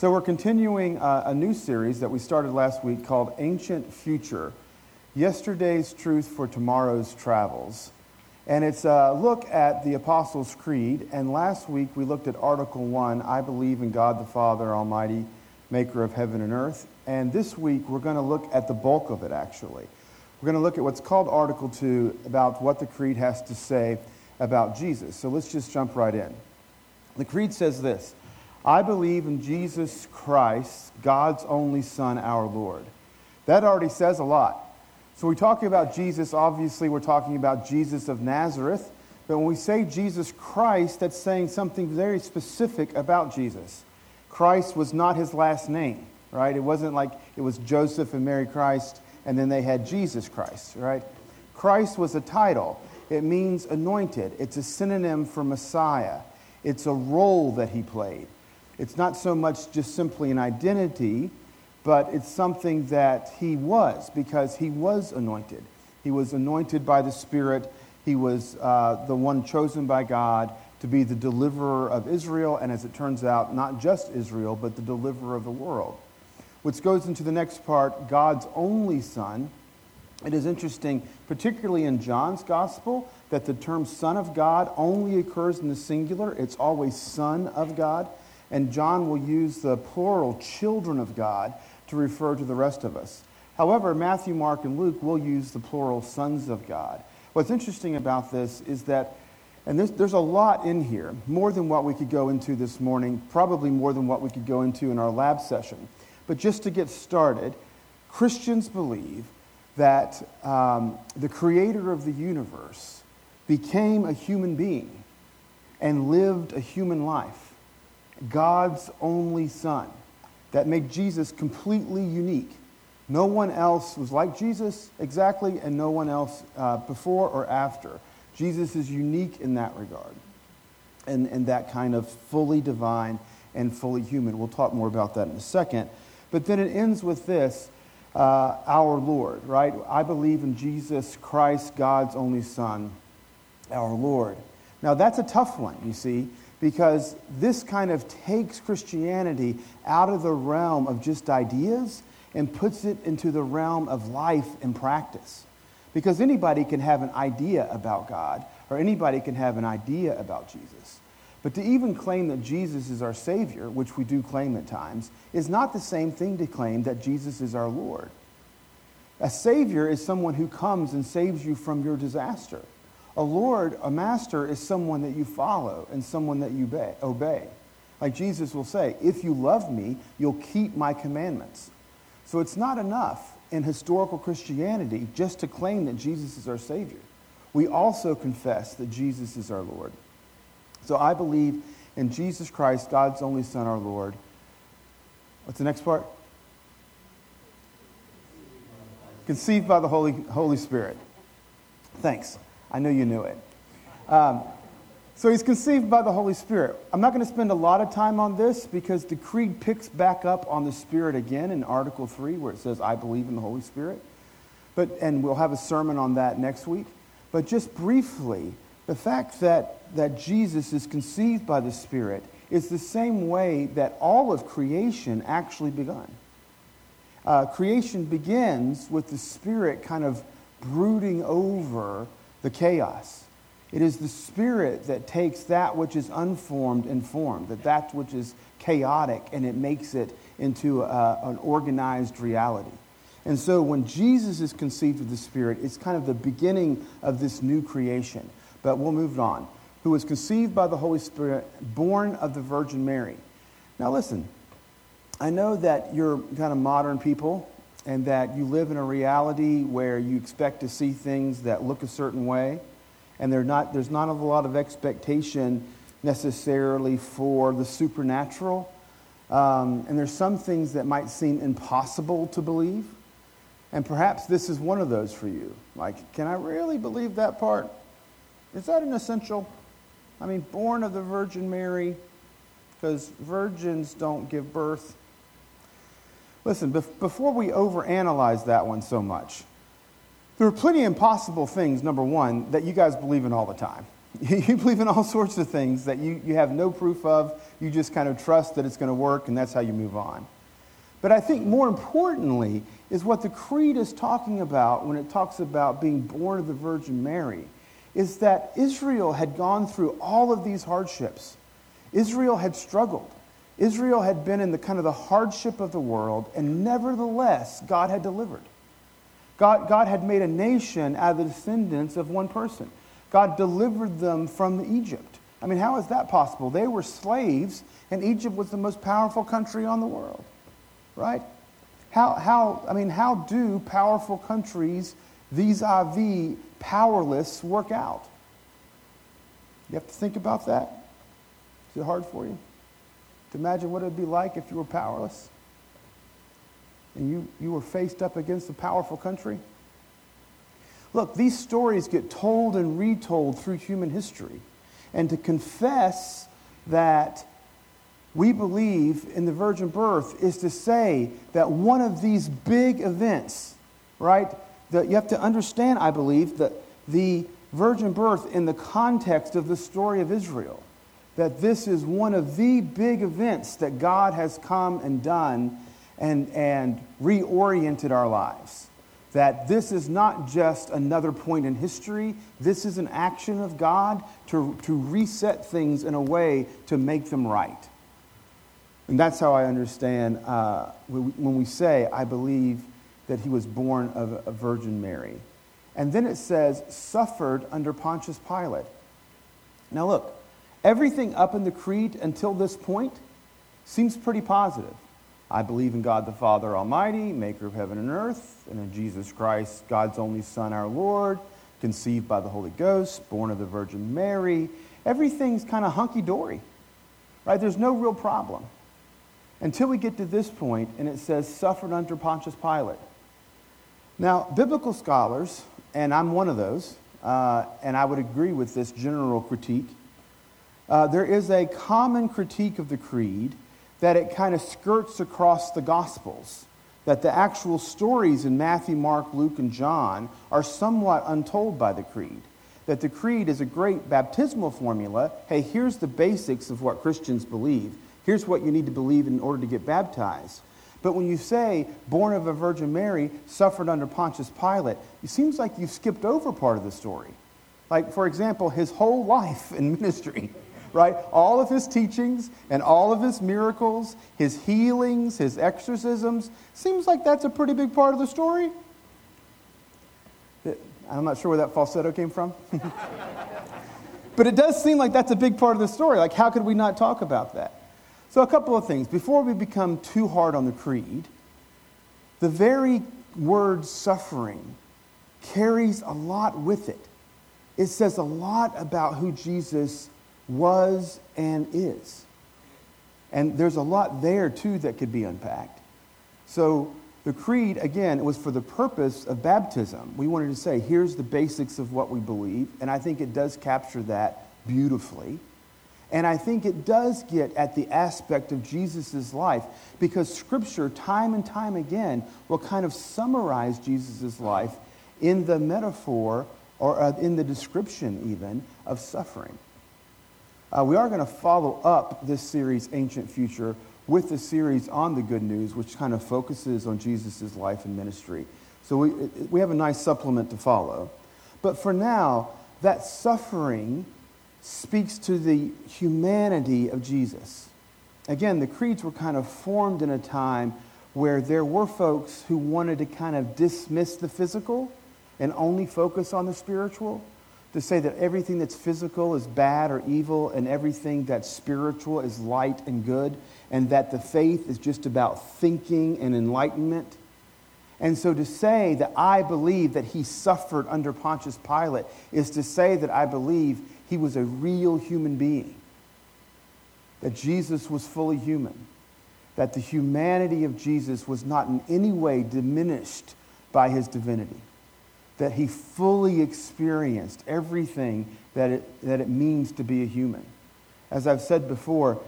So, we're continuing uh, a new series that we started last week called Ancient Future Yesterday's Truth for Tomorrow's Travels. And it's a look at the Apostles' Creed. And last week we looked at Article 1 I believe in God the Father Almighty, maker of heaven and earth. And this week we're going to look at the bulk of it, actually. We're going to look at what's called Article 2 about what the Creed has to say about Jesus. So let's just jump right in. The Creed says this I believe in Jesus Christ, God's only Son, our Lord. That already says a lot. So, we talking about Jesus, obviously, we're talking about Jesus of Nazareth. But when we say Jesus Christ, that's saying something very specific about Jesus. Christ was not his last name, right? It wasn't like it was Joseph and Mary Christ, and then they had Jesus Christ, right? Christ was a title. It means anointed. It's a synonym for Messiah. It's a role that he played. It's not so much just simply an identity, but it's something that he was because he was anointed. He was anointed by the Spirit. He was uh, the one chosen by God to be the deliverer of Israel, and as it turns out, not just Israel, but the deliverer of the world. Which goes into the next part God's only Son. It is interesting, particularly in John's Gospel, that the term Son of God only occurs in the singular. It's always Son of God and John will use the plural children of God to refer to the rest of us. However, Matthew, Mark, and Luke will use the plural sons of God. What's interesting about this is that, and there's, there's a lot in here, more than what we could go into this morning, probably more than what we could go into in our lab session. But just to get started, Christians believe that um, the creator of the universe became a human being and lived a human life God's only Son. That made Jesus completely unique. No one else was like Jesus exactly, and no one else uh, before or after. Jesus is unique in that regard, and, and that kind of fully divine and fully human. We'll talk more about that in a second. But then it ends with this uh, our Lord, right? I believe in Jesus Christ, God's only Son, our Lord. Now, that's a tough one, you see, because this kind of takes Christianity out of the realm of just ideas and puts it into the realm of life and practice. Because anybody can have an idea about God, or anybody can have an idea about Jesus. But to even claim that Jesus is our Savior, which we do claim at times, is not the same thing to claim that Jesus is our Lord. A Savior is someone who comes and saves you from your disaster. A Lord, a master, is someone that you follow and someone that you obey. Like Jesus will say, if you love me, you'll keep my commandments. So it's not enough in historical Christianity just to claim that Jesus is our Savior. We also confess that Jesus is our Lord. So I believe in Jesus Christ, God's only Son, our Lord. What's the next part? Conceived by the Holy, Holy Spirit. Thanks. I know you knew it. Um, so he's conceived by the Holy Spirit. I'm not going to spend a lot of time on this because the creed picks back up on the Spirit again in Article 3 where it says, I believe in the Holy Spirit. But, and we'll have a sermon on that next week. But just briefly, the fact that, that Jesus is conceived by the Spirit is the same way that all of creation actually begun. Uh, creation begins with the Spirit kind of brooding over the chaos. It is the Spirit that takes that which is unformed and formed, that that which is chaotic, and it makes it into a, an organized reality. And so when Jesus is conceived of the Spirit, it's kind of the beginning of this new creation. But we'll move on. Who was conceived by the Holy Spirit, born of the Virgin Mary. Now listen, I know that you're kind of modern people, and that you live in a reality where you expect to see things that look a certain way, and not, there's not a lot of expectation necessarily for the supernatural. Um, and there's some things that might seem impossible to believe. And perhaps this is one of those for you. Like, can I really believe that part? Is that an essential? I mean, born of the Virgin Mary, because virgins don't give birth. Listen, before we overanalyze that one so much, there are plenty of impossible things, number one, that you guys believe in all the time. You believe in all sorts of things that you, you have no proof of. You just kind of trust that it's going to work, and that's how you move on. But I think more importantly is what the creed is talking about when it talks about being born of the Virgin Mary, is that Israel had gone through all of these hardships. Israel had struggled. Israel had been in the kind of the hardship of the world, and nevertheless, God had delivered. God, God had made a nation out of the descendants of one person. God delivered them from Egypt. I mean, how is that possible? They were slaves, and Egypt was the most powerful country on the world, right? How, how, I mean, how do powerful countries a vis powerless work out? You have to think about that. Is it hard for you to imagine what it would be like if you were powerless and you, you were faced up against a powerful country? Look, these stories get told and retold through human history. And to confess that we believe in the virgin birth is to say that one of these big events, right? That you have to understand, I believe, that the virgin birth in the context of the story of Israel, that this is one of the big events that God has come and done and, and reoriented our lives that this is not just another point in history, this is an action of God to, to reset things in a way to make them right. And that's how I understand uh, when we say, I believe that he was born of a Virgin Mary. And then it says, suffered under Pontius Pilate. Now, look, everything up in the creed until this point seems pretty positive. I believe in God the Father Almighty, maker of heaven and earth, and in Jesus Christ, God's only Son, our Lord, conceived by the Holy Ghost, born of the Virgin Mary. Everything's kind of hunky dory, right? There's no real problem. Until we get to this point, and it says, suffered under Pontius Pilate. Now, biblical scholars, and I'm one of those, uh, and I would agree with this general critique, uh, there is a common critique of the creed that it kind of skirts across the Gospels. That the actual stories in Matthew, Mark, Luke, and John are somewhat untold by the Creed. That the Creed is a great baptismal formula. Hey, here's the basics of what Christians believe. Here's what you need to believe in order to get baptized. But when you say, born of a Virgin Mary, suffered under Pontius Pilate, it seems like you've skipped over part of the story. Like, for example, his whole life in ministry right? All of his teachings and all of his miracles, his healings, his exorcisms, seems like that's a pretty big part of the story. I'm not sure where that falsetto came from. but it does seem like that's a big part of the story. Like, how could we not talk about that? So, a couple of things. Before we become too hard on the creed, the very word suffering carries a lot with it. It says a lot about who Jesus was, and is. And there's a lot there, too, that could be unpacked. So, the creed, again, was for the purpose of baptism. We wanted to say, here's the basics of what we believe, and I think it does capture that beautifully. And I think it does get at the aspect of Jesus' life because Scripture, time and time again, will kind of summarize Jesus' life in the metaphor or uh, in the description, even, of suffering. Uh, we are going to follow up this series, Ancient Future, with the series on the good news, which kind of focuses on Jesus' life and ministry. So we, we have a nice supplement to follow. But for now, that suffering speaks to the humanity of Jesus. Again, the creeds were kind of formed in a time where there were folks who wanted to kind of dismiss the physical and only focus on the spiritual to say that everything that's physical is bad or evil and everything that's spiritual is light and good, and that the faith is just about thinking and enlightenment. And so to say that I believe that he suffered under Pontius Pilate is to say that I believe he was a real human being, that Jesus was fully human, that the humanity of Jesus was not in any way diminished by his divinity that he fully experienced everything that it, that it means to be a human. As I've said before,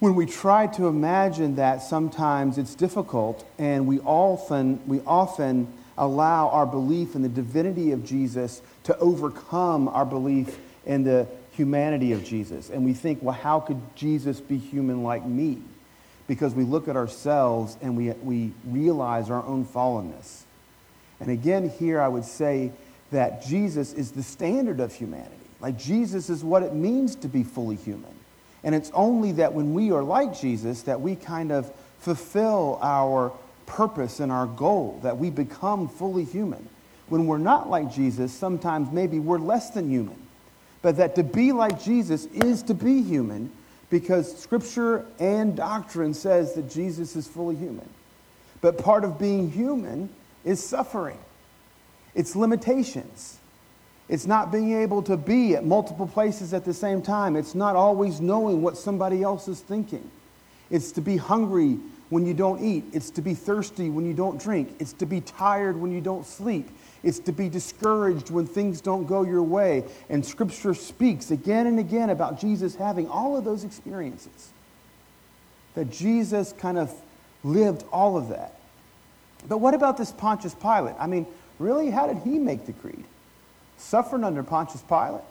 when we try to imagine that, sometimes it's difficult, and we often, we often allow our belief in the divinity of Jesus to overcome our belief in the humanity of Jesus. And we think, well, how could Jesus be human like me? Because we look at ourselves and we, we realize our own fallenness. And again, here I would say that Jesus is the standard of humanity. Like Jesus is what it means to be fully human. And it's only that when we are like Jesus that we kind of fulfill our purpose and our goal, that we become fully human. When we're not like Jesus, sometimes maybe we're less than human. But that to be like Jesus is to be human because scripture and doctrine says that Jesus is fully human. But part of being human is suffering, it's limitations. It's not being able to be at multiple places at the same time. It's not always knowing what somebody else is thinking. It's to be hungry when you don't eat. It's to be thirsty when you don't drink. It's to be tired when you don't sleep. It's to be discouraged when things don't go your way. And Scripture speaks again and again about Jesus having all of those experiences. That Jesus kind of lived all of that. But what about this Pontius Pilate? I mean, really, how did he make the creed? Suffering under Pontius Pilate?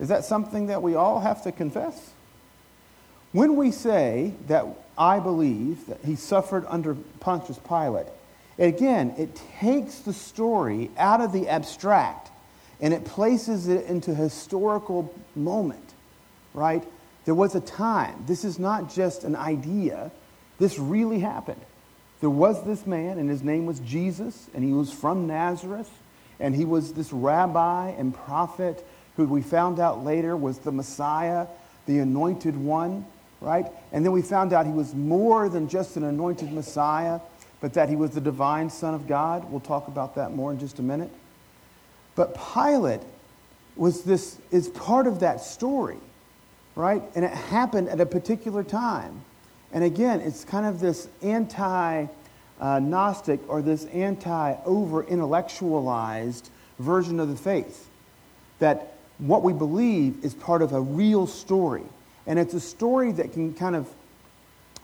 Is that something that we all have to confess? When we say that I believe that he suffered under Pontius Pilate, again, it takes the story out of the abstract and it places it into historical moment, right? There was a time. This is not just an idea. This really happened. There was this man, and his name was Jesus, and he was from Nazareth, and he was this rabbi and prophet who we found out later was the Messiah, the anointed one right? And then we found out he was more than just an anointed Messiah, but that he was the divine Son of God. We'll talk about that more in just a minute. But Pilate was this is part of that story, right? And it happened at a particular time. And again, it's kind of this anti Gnostic or this anti over intellectualized version of the faith. That what we believe is part of a real story and it's a story that can kind of,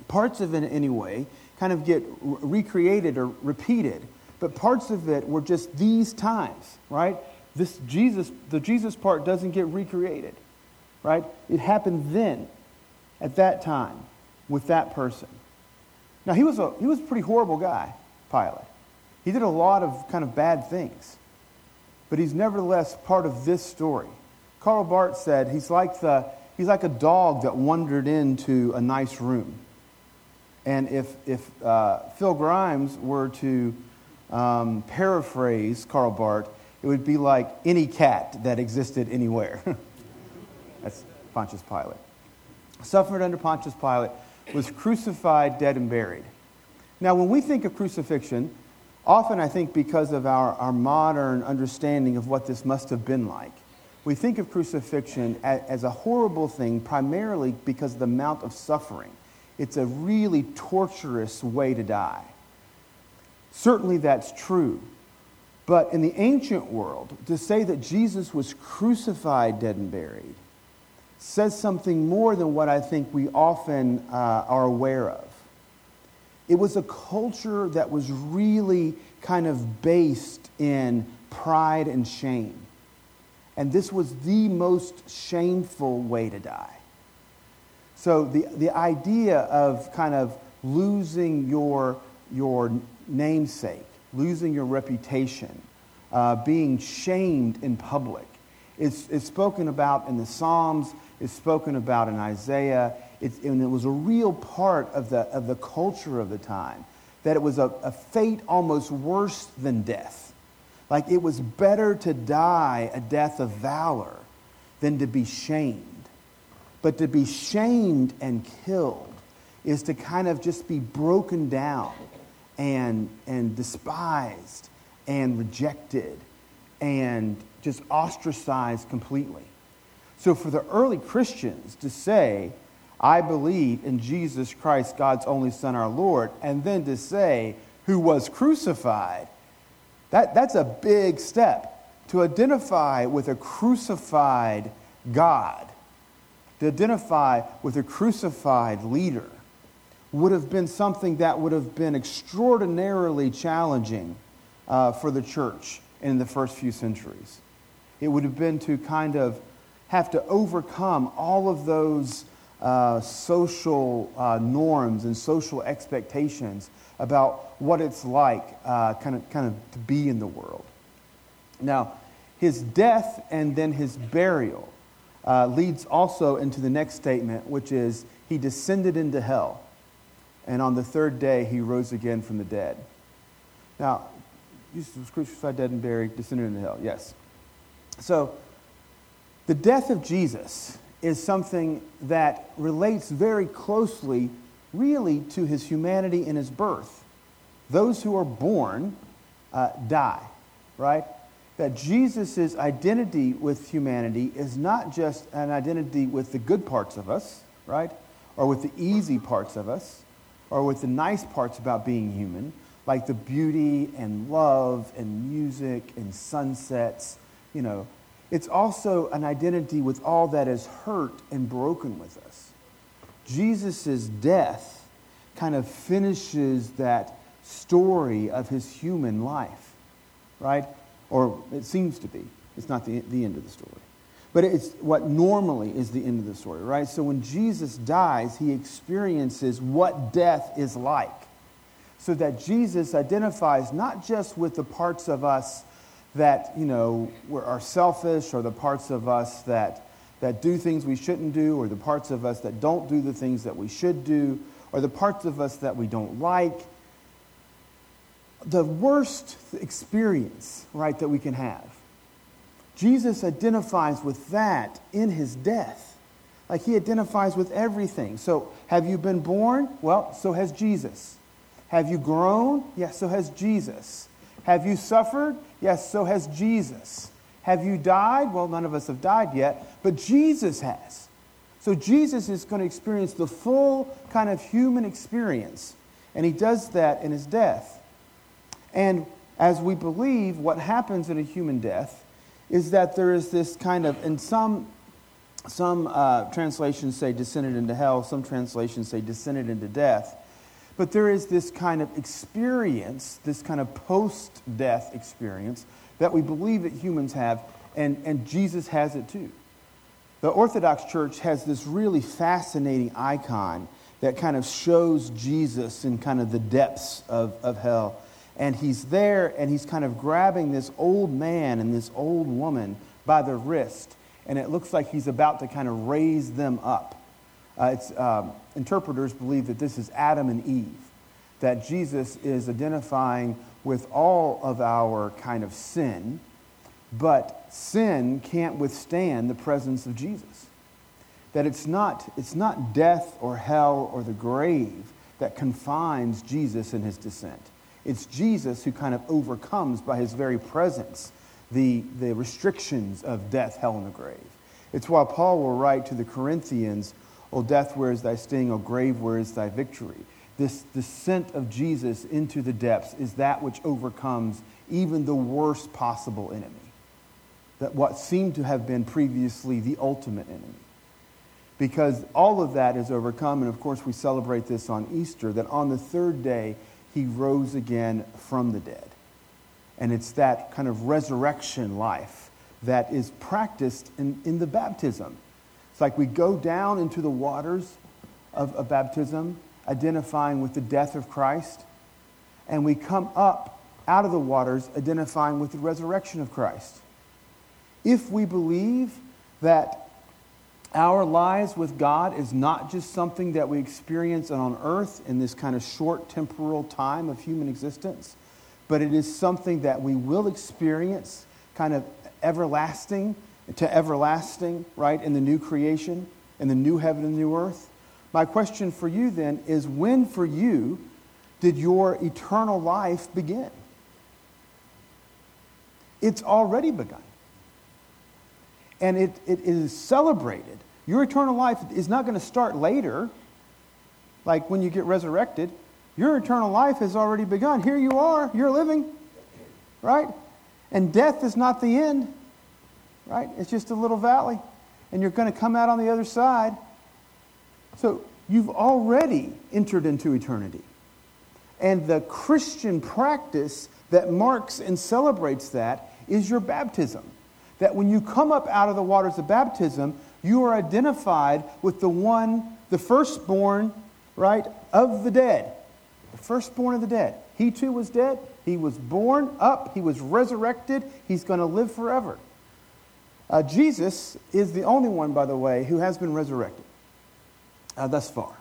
parts of it anyway, kind of get recreated or repeated. But parts of it were just these times, right? This Jesus, the Jesus part doesn't get recreated, right? It happened then, at that time, with that person. Now, he was a, he was a pretty horrible guy, Pilate. He did a lot of kind of bad things. But he's nevertheless part of this story. Karl Barth said he's like the, He's like a dog that wandered into a nice room. And if, if uh, Phil Grimes were to um, paraphrase Karl Barth, it would be like any cat that existed anywhere. That's Pontius Pilate. Suffered under Pontius Pilate, was crucified, dead, and buried. Now, when we think of crucifixion, often I think because of our, our modern understanding of what this must have been like, we think of crucifixion as a horrible thing primarily because of the amount of suffering. It's a really torturous way to die. Certainly that's true. But in the ancient world, to say that Jesus was crucified, dead, and buried says something more than what I think we often uh, are aware of. It was a culture that was really kind of based in pride and shame. And this was the most shameful way to die. So the, the idea of kind of losing your, your namesake, losing your reputation, uh, being shamed in public, is, is spoken about in the Psalms, is spoken about in Isaiah, and it was a real part of the, of the culture of the time, that it was a, a fate almost worse than death. Like it was better to die a death of valor than to be shamed. But to be shamed and killed is to kind of just be broken down and, and despised and rejected and just ostracized completely. So for the early Christians to say, I believe in Jesus Christ, God's only Son, our Lord, and then to say, who was crucified, that, that's a big step to identify with a crucified God, to identify with a crucified leader, would have been something that would have been extraordinarily challenging uh, for the church in the first few centuries. It would have been to kind of have to overcome all of those uh, social uh, norms and social expectations about what it's like uh, kind, of, kind of to be in the world. Now, his death and then his burial uh, leads also into the next statement, which is he descended into hell, and on the third day he rose again from the dead. Now, Jesus was crucified, dead, and buried, descended into hell. Yes. So, the death of Jesus is something that relates very closely, really, to his humanity and his birth. Those who are born uh, die, right? That Jesus' identity with humanity is not just an identity with the good parts of us, right? Or with the easy parts of us, or with the nice parts about being human, like the beauty and love and music and sunsets, you know, it's also an identity with all that is hurt and broken with us. Jesus' death kind of finishes that story of his human life, right? Or it seems to be. It's not the, the end of the story. But it's what normally is the end of the story, right? So when Jesus dies, he experiences what death is like. So that Jesus identifies not just with the parts of us that, you know, are selfish or the parts of us that, that do things we shouldn't do or the parts of us that don't do the things that we should do or the parts of us that we don't like. The worst experience, right, that we can have. Jesus identifies with that in his death. Like he identifies with everything. So, have you been born? Well, so has Jesus. Have you grown? Yes, so has Jesus. Have you suffered? Yes, so has Jesus. Have you died? Well, none of us have died yet, but Jesus has. So Jesus is going to experience the full kind of human experience, and he does that in his death. And as we believe, what happens in a human death is that there is this kind of, in some, some uh, translations say descended into hell, some translations say descended into death. But there is this kind of experience, this kind of post death experience that we believe that humans have, and, and Jesus has it too. The Orthodox Church has this really fascinating icon that kind of shows Jesus in kind of the depths of, of hell. And he's there and he's kind of grabbing this old man and this old woman by the wrist. And it looks like he's about to kind of raise them up. Uh, um, interpreters believe that this is Adam and Eve, that Jesus is identifying with all of our kind of sin, but sin can't withstand the presence of Jesus. That it's not, it's not death or hell or the grave that confines Jesus in his descent. It's Jesus who kind of overcomes by his very presence the, the restrictions of death, hell, and the grave. It's why Paul will write to the Corinthians O death, where is thy sting? O grave, where is thy victory? This descent of Jesus into the depths is that which overcomes even the worst possible enemy. That what seemed to have been previously the ultimate enemy. Because all of that is overcome, and of course we celebrate this on Easter, that on the third day he rose again from the dead. And it's that kind of resurrection life that is practiced in, in the baptism it's like we go down into the waters of, of baptism, identifying with the death of Christ, and we come up out of the waters, identifying with the resurrection of Christ. If we believe that our lives with God is not just something that we experience on earth in this kind of short temporal time of human existence, but it is something that we will experience kind of everlasting to everlasting, right, in the new creation, in the new heaven and new earth. My question for you then is when for you did your eternal life begin? It's already begun. And it, it is celebrated. Your eternal life is not going to start later, like when you get resurrected. Your eternal life has already begun. Here you are, you're living, right? And death is not the end right? It's just a little valley, and you're going to come out on the other side. So you've already entered into eternity. And the Christian practice that marks and celebrates that is your baptism. that when you come up out of the waters of baptism, you are identified with the one, the firstborn, right, of the dead. The firstborn of the dead. He too was dead. He was born up. He was resurrected. He's going to live forever. Uh, Jesus is the only one, by the way, who has been resurrected uh, thus far.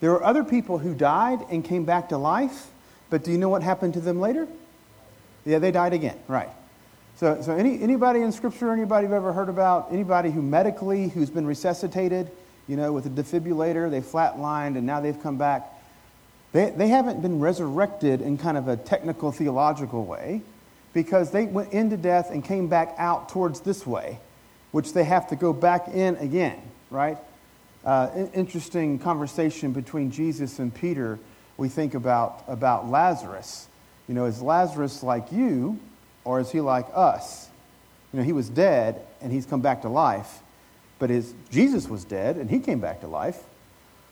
There were other people who died and came back to life, but do you know what happened to them later? Yeah, they died again, right. So, so any, anybody in Scripture, anybody you've ever heard about, anybody who medically, who's been resuscitated, you know, with a defibrillator, they flatlined and now they've come back. They, they haven't been resurrected in kind of a technical theological way because they went into death and came back out towards this way, which they have to go back in again, right? Uh, interesting conversation between Jesus and Peter. We think about, about Lazarus. You know, is Lazarus like you, or is he like us? You know, he was dead and he's come back to life, but his, Jesus was dead and he came back to life.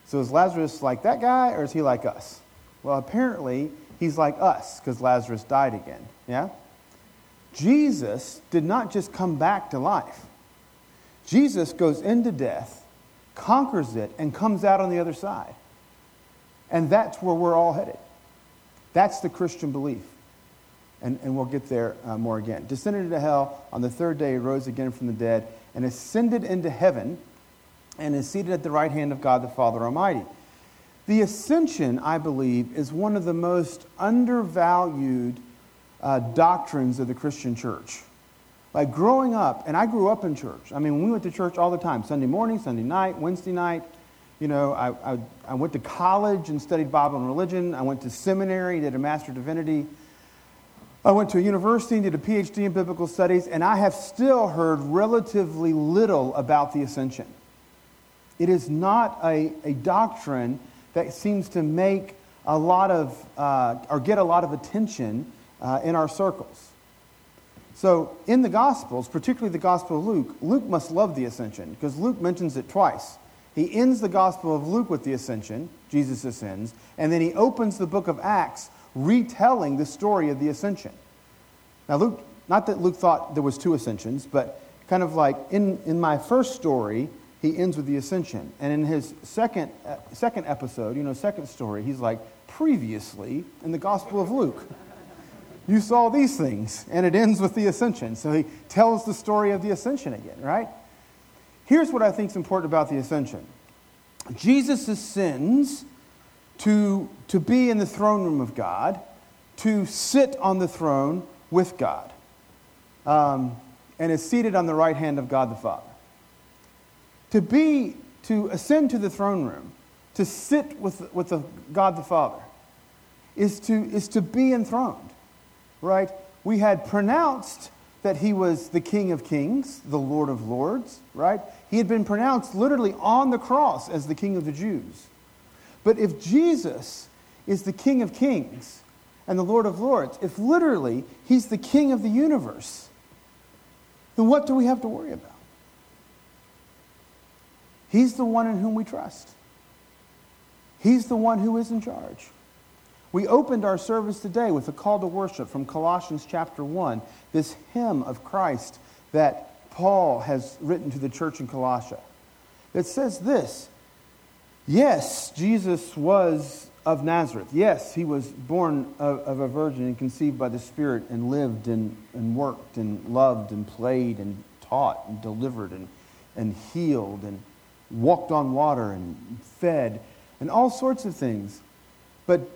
So is Lazarus like that guy, or is he like us? Well, apparently he's like us because Lazarus died again. Yeah? Jesus did not just come back to life. Jesus goes into death conquers it, and comes out on the other side. And that's where we're all headed. That's the Christian belief. And, and we'll get there uh, more again. Descended into hell, on the third day, rose again from the dead, and ascended into heaven, and is seated at the right hand of God the Father Almighty. The ascension, I believe, is one of the most undervalued uh, doctrines of the Christian church. Like growing up, and I grew up in church. I mean, we went to church all the time Sunday morning, Sunday night, Wednesday night. You know, I, I, I went to college and studied Bible and religion. I went to seminary, did a Master of Divinity. I went to a university and did a PhD in biblical studies, and I have still heard relatively little about the ascension. It is not a, a doctrine that seems to make a lot of, uh, or get a lot of attention uh, in our circles. So, in the Gospels, particularly the Gospel of Luke, Luke must love the ascension because Luke mentions it twice. He ends the Gospel of Luke with the ascension, Jesus ascends, and then he opens the book of Acts retelling the story of the ascension. Now, Luke, not that Luke thought there was two ascensions, but kind of like in, in my first story, he ends with the ascension. And in his second, uh, second episode, you know, second story, he's like, previously in the Gospel of Luke you saw these things. And it ends with the ascension. So he tells the story of the ascension again, right? Here's what I think is important about the ascension Jesus ascends to, to be in the throne room of God, to sit on the throne with God, um, and is seated on the right hand of God the Father. To be, to ascend to the throne room, to sit with, with the God the Father, is to, is to be enthroned right? We had pronounced that he was the King of Kings, the Lord of Lords, right? He had been pronounced literally on the cross as the King of the Jews. But if Jesus is the King of Kings and the Lord of Lords, if literally he's the King of the universe, then what do we have to worry about? He's the one in whom we trust. He's the one who is in charge. We opened our service today with a call to worship from Colossians chapter 1, this hymn of Christ that Paul has written to the church in Colossia. It says this Yes, Jesus was of Nazareth. Yes, he was born of, of, a virgin and conceived by the Spirit and lived and, and worked and loved and played and taught and delivered and, and healed and walked on water and fed and all sorts of things. But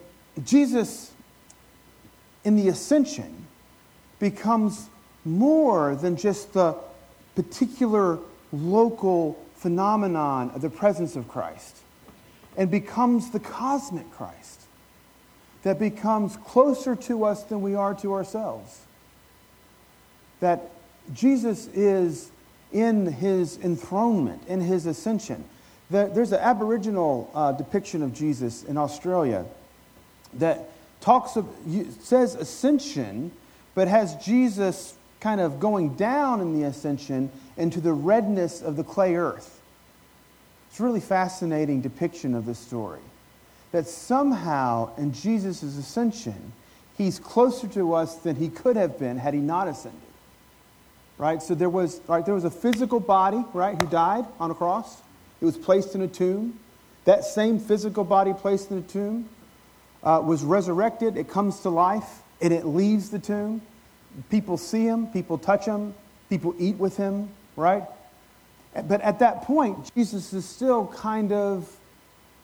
Jesus, in the ascension, becomes more than just the particular local phenomenon of the presence of Christ and becomes the cosmic Christ that becomes closer to us than we are to ourselves. That Jesus is in his enthronement, in his ascension. There's an Aboriginal uh, depiction of Jesus in Australia that talks of, says ascension, but has Jesus kind of going down in the ascension into the redness of the clay earth. It's a really fascinating depiction of this story. That somehow in Jesus' ascension, he's closer to us than he could have been had he not ascended. right? So there was, right, there was a physical body, right, who died on a cross. It was placed in a tomb. That same physical body placed in a tomb uh, was resurrected. It comes to life and it leaves the tomb. People see him, people touch him, people eat with him, right? But at that point, Jesus is still kind of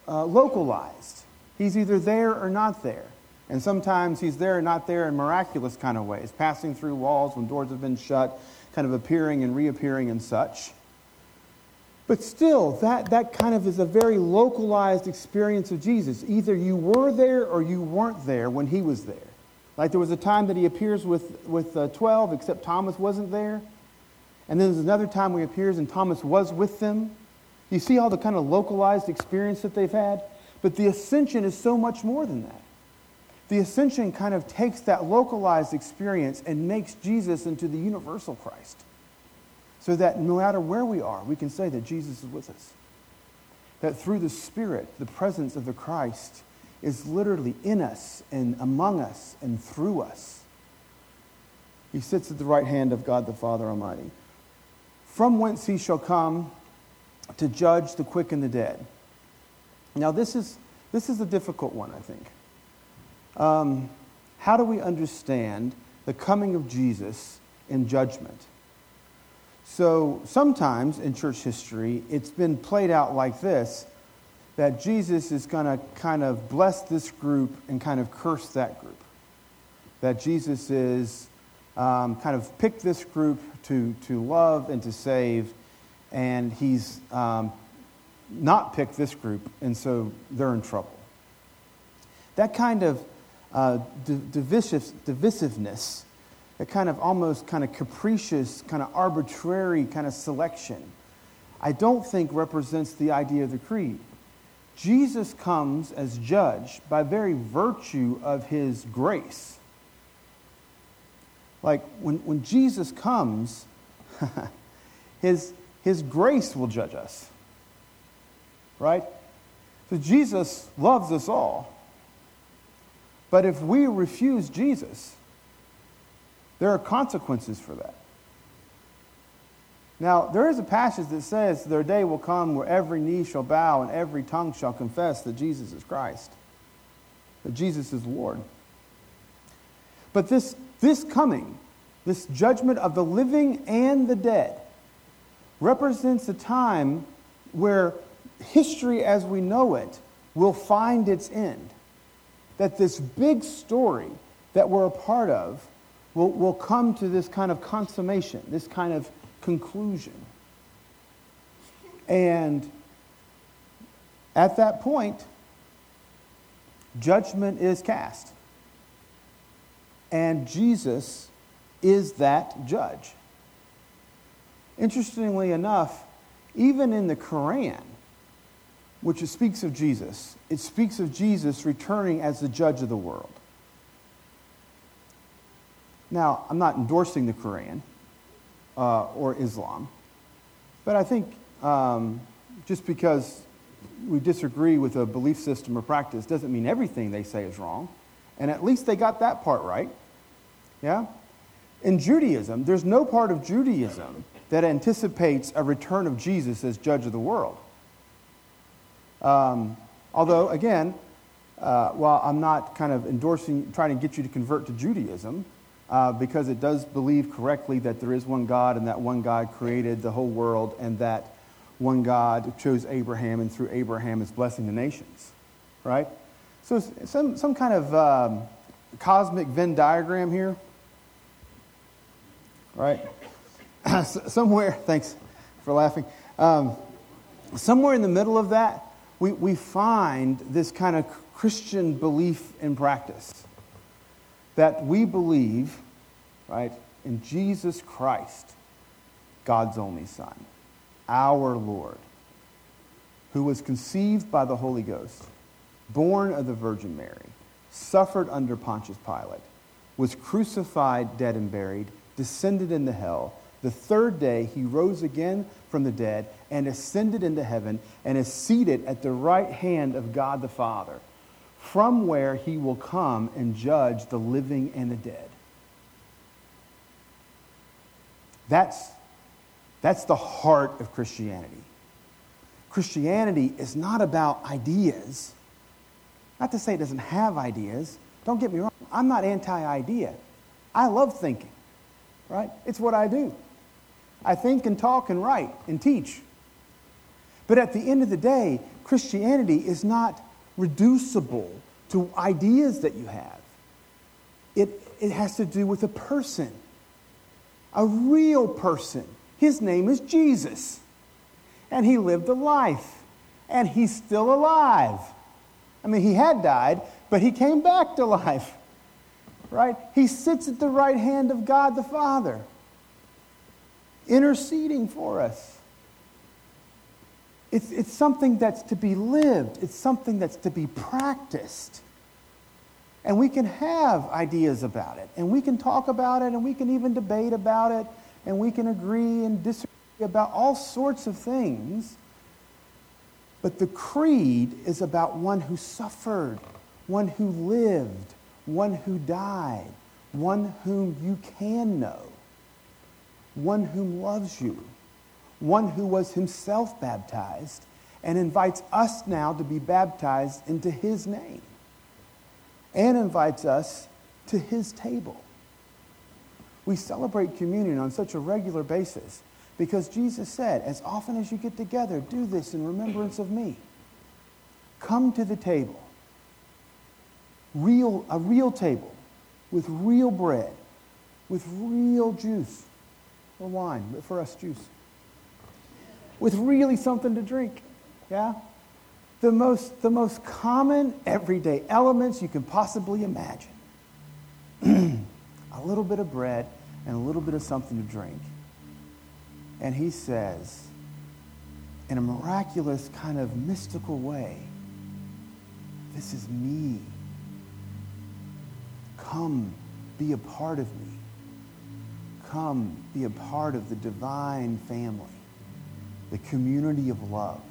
uh, localized. He's either there or not there. And sometimes he's there and not there in miraculous kind of ways, passing through walls when doors have been shut, kind of appearing and reappearing and such. But still, that, that kind of is a very localized experience of Jesus. Either you were there or you weren't there when he was there. Like there was a time that he appears with, with uh, 12, except Thomas wasn't there. And then there's another time where he appears and Thomas was with them. You see all the kind of localized experience that they've had? But the ascension is so much more than that. The ascension kind of takes that localized experience and makes Jesus into the universal Christ so that no matter where we are, we can say that Jesus is with us. That through the Spirit, the presence of the Christ is literally in us and among us and through us. He sits at the right hand of God the Father Almighty. From whence he shall come to judge the quick and the dead. Now, this is, this is a difficult one, I think. Um, how do we understand the coming of Jesus in judgment? So sometimes in church history, it's been played out like this that Jesus is going to kind of bless this group and kind of curse that group. That Jesus is um, kind of picked this group to, to love and to save, and he's um, not picked this group, and so they're in trouble. That kind of uh, divisive, divisiveness a kind of almost kind of capricious, kind of arbitrary kind of selection, I don't think represents the idea of the creed. Jesus comes as judge by very virtue of his grace. Like when, when Jesus comes, his, his grace will judge us. Right? So Jesus loves us all. But if we refuse Jesus, there are consequences for that. Now, there is a passage that says, Their day will come where every knee shall bow and every tongue shall confess that Jesus is Christ, that Jesus is Lord. But this, this coming, this judgment of the living and the dead, represents a time where history as we know it will find its end. That this big story that we're a part of will, will come to this kind of consummation, this kind of conclusion. And at that point, judgment is cast. And Jesus is that judge. Interestingly enough, even in the Quran, which speaks of Jesus, it speaks of Jesus returning as the judge of the world. Now, I'm not endorsing the Quran uh, or Islam, but I think um, just because we disagree with a belief system or practice doesn't mean everything they say is wrong. And at least they got that part right. Yeah? In Judaism, there's no part of Judaism that anticipates a return of Jesus as judge of the world. Um, although, again, uh, while I'm not kind of endorsing, trying to get you to convert to Judaism, uh, because it does believe correctly that there is one God and that one God created the whole world and that one God chose Abraham and through Abraham is blessing the nations, right? So some, some kind of um, cosmic Venn diagram here, right? somewhere, thanks for laughing. Um, somewhere in the middle of that, we, we find this kind of Christian belief and practice that we believe right? In Jesus Christ, God's only Son, our Lord, who was conceived by the Holy Ghost, born of the Virgin Mary, suffered under Pontius Pilate, was crucified, dead, and buried, descended into hell. The third day he rose again from the dead and ascended into heaven and is seated at the right hand of God the Father, from where he will come and judge the living and the dead. That's, that's the heart of Christianity. Christianity is not about ideas. Not to say it doesn't have ideas. Don't get me wrong. I'm not anti idea. I love thinking, right? It's what I do. I think and talk and write and teach. But at the end of the day, Christianity is not reducible to ideas that you have. It, it has to do with a person, a real person. His name is Jesus. And he lived a life. And he's still alive. I mean, he had died, but he came back to life. Right? He sits at the right hand of God the Father, interceding for us. It's, it's something that's to be lived, it's something that's to be practiced. And we can have ideas about it, and we can talk about it, and we can even debate about it, and we can agree and disagree about all sorts of things. But the creed is about one who suffered, one who lived, one who died, one whom you can know, one whom loves you one who was himself baptized and invites us now to be baptized into his name and invites us to his table. We celebrate communion on such a regular basis because Jesus said, As often as you get together, do this in remembrance of me. Come to the table, real, a real table with real bread, with real juice or wine, but for us, juice with really something to drink. Yeah? The most, the most common everyday elements you can possibly imagine a little bit of bread and a little bit of something to drink. And he says, in a miraculous kind of mystical way, This is me. Come be a part of me. Come be a part of the divine family the community of love,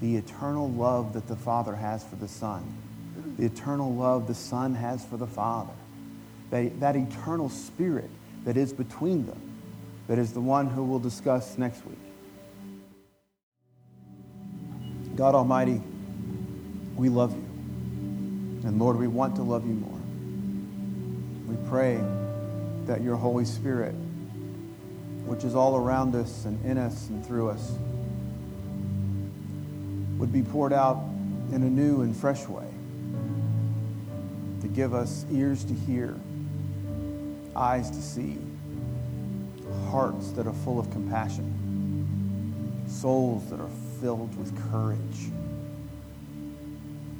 the eternal love that the Father has for the Son, the eternal love the Son has for the Father, that, that eternal spirit that is between them, that is the one who we'll discuss next week. God Almighty, we love you. And Lord, we want to love you more. We pray that your Holy Spirit which is all around us and in us and through us, would be poured out in a new and fresh way to give us ears to hear, eyes to see, hearts that are full of compassion, souls that are filled with courage.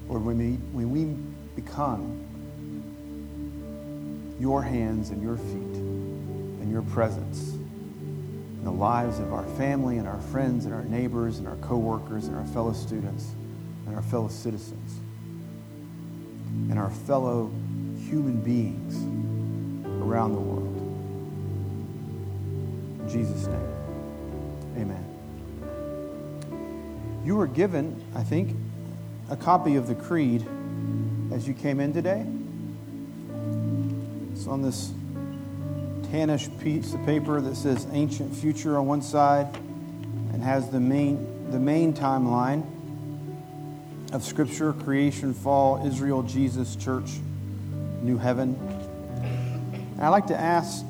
Lord, when we, when we become your hands and your feet and your presence, the lives of our family and our friends and our neighbors and our coworkers and our fellow students and our fellow citizens and our fellow human beings around the world. In Jesus' name, amen. You were given, I think, a copy of the Creed as you came in today. It's on this tannish piece of paper that says ancient future on one side and has the main, the main timeline of Scripture creation, fall, Israel, Jesus, church, new heaven. And I'd like to ask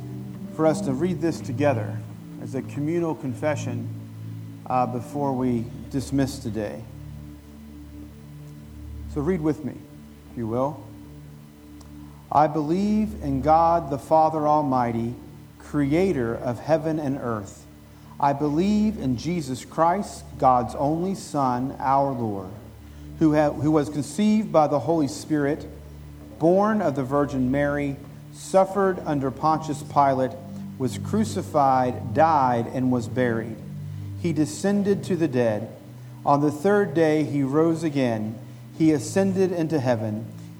for us to read this together as a communal confession uh, before we dismiss today. So read with me, if you will. I believe in God the Father Almighty, creator of heaven and earth. I believe in Jesus Christ, God's only Son, our Lord, who, have, who was conceived by the Holy Spirit, born of the Virgin Mary, suffered under Pontius Pilate, was crucified, died, and was buried. He descended to the dead. On the third day he rose again. He ascended into heaven